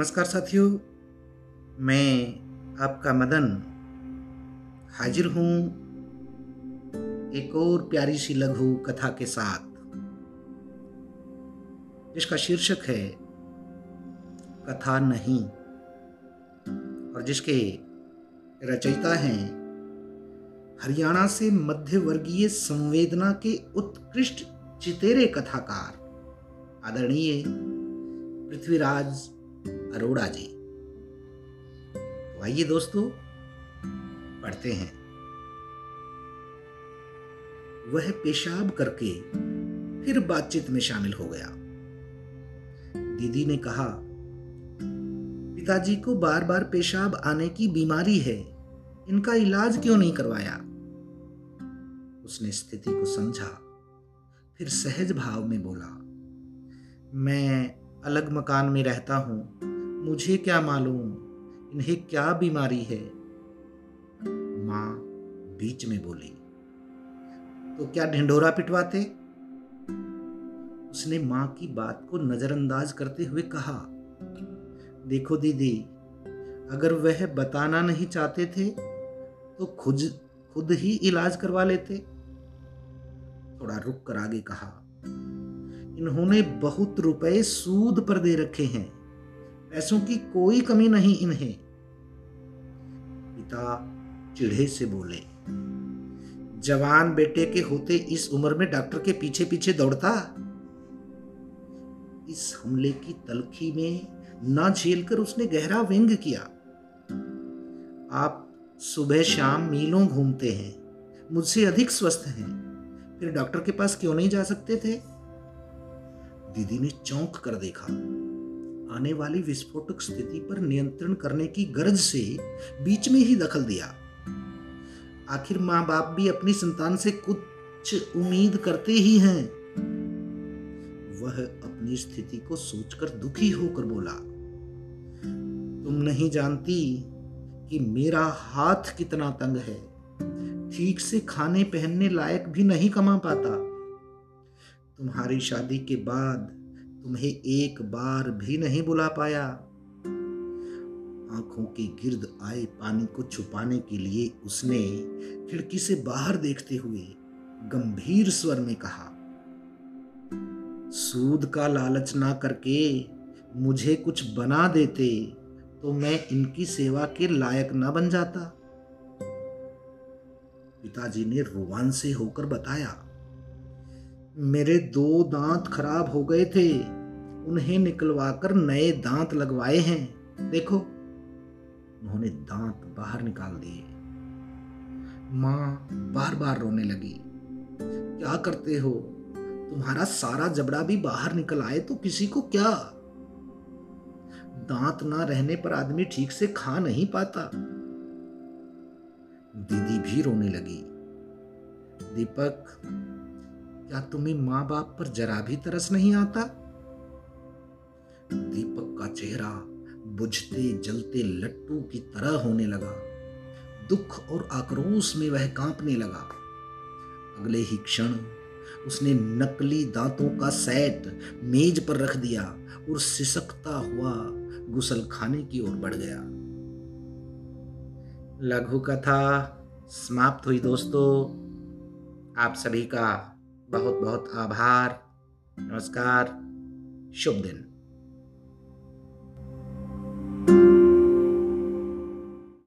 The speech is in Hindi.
नमस्कार साथियों, मैं आपका मदन हाजिर हूँ एक और प्यारी सी लघु कथा के साथ, जिसका शीर्षक है कथा नहीं, और जिसके रचयिता हैं हरियाणा से मध्य वर्गीय संवेदना के उत्कृष्ट चितेरे कथाकार, आदरणीय पृथ्वीराज अरोड़ा जी। तो आइए दोस्तों, पढ़ते हैं। वह पेशाब करके फिर बातचीत में शामिल हो गया। दीदी ने कहा, पिताजी को बार बार पेशाब आने की बीमारी है, इनका इलाज क्यों नहीं करवाया? उसने स्थिति को समझा, फिर सहज भाव में बोला, मैं अलग मकान में रहता हूँ मुझे क्या मालूम, इन्हें क्या बीमारी है? माँ बीच में बोली तो क्या ढिंढोरा पिटवाते? उसने माँ की बात को नजरअंदाज करते हुए कहा, देखो दीदी, अगर वह बताना नहीं चाहते थे तो खुद खुद ही इलाज करवा लेते। थोड़ा रुक कर आगे कहा, इन्होंने बहुत रुपए सूद पर दे रखे हैं। पैसों की कोई कमी नहीं इन्हें। पिता चिढ़े से बोले, जवान बेटे के होते इस उम्र में डॉक्टर के पीछे पीछे दौड़ता? इस हमले की तलखी में न झेलकर उसने गहरा व्यंग किया। आप सुबह शाम मीलों घूमते हैं, मुझसे अधिक स्वस्थ हैं, फिर डॉक्टर के पास क्यों नहीं जा सकते थे? दीदी ने चौंक कर देखा। आने वाली विस्फोटक स्थिति पर नियंत्रण करने की गरज से बीच में ही दखल दिया। आखिर माँ बाप भी अपनी संतान से कुछ उम्मीद करते ही हैं। वह अपनी स्थिति को सोचकर दुखी होकर बोला, तुम नहीं जानती कि मेरा हाथ कितना तंग है। ठीक से खाने पहनने लायक भी नहीं कमा पाता। तुम्हारी शादी के बाद तुम्हें एक बार भी नहीं बुला पाया। आँखों के गिर्द आए पानी को छुपाने के लिए उसने खिड़की से बाहर देखते हुए गंभीर स्वर में कहा, सूद का लालच ना करके मुझे कुछ बना देते तो मैं इनकी सेवा के लायक ना बन जाता पिताजी ने रुवान से होकर बताया मेरे दो दांत खराब हो गए थे। उन्हें निकलवाकर नए दांत लगवाए हैं। देखो। उन्होंने दांत बाहर निकाल दिए। माँ बार बार रोने लगी। क्या करते हो? तुम्हारा सारा जबड़ा भी बाहर निकल आए तो किसी को क्या? दांत ना रहने पर आदमी ठीक से खा नहीं पाता। दीदी भी रोने लगी। दीपक क्या तुम्हें माँ बाप पर जरा भी तरस नहीं आता? दीपक का चेहरा बुझते जलते लट्टू की तरह होने लगा। दुख और आक्रोश में वह कांपने लगा। अगले ही क्षण उसने नकली दांतों का सेट मेज पर रख दिया और सिसकता हुआ गुसल खाने की ओर बढ़ गया। लघु कथा समाप्त हुई दोस्तों। आप सभी का बहुत बहुत आभार नमस्कार शुभ दिन।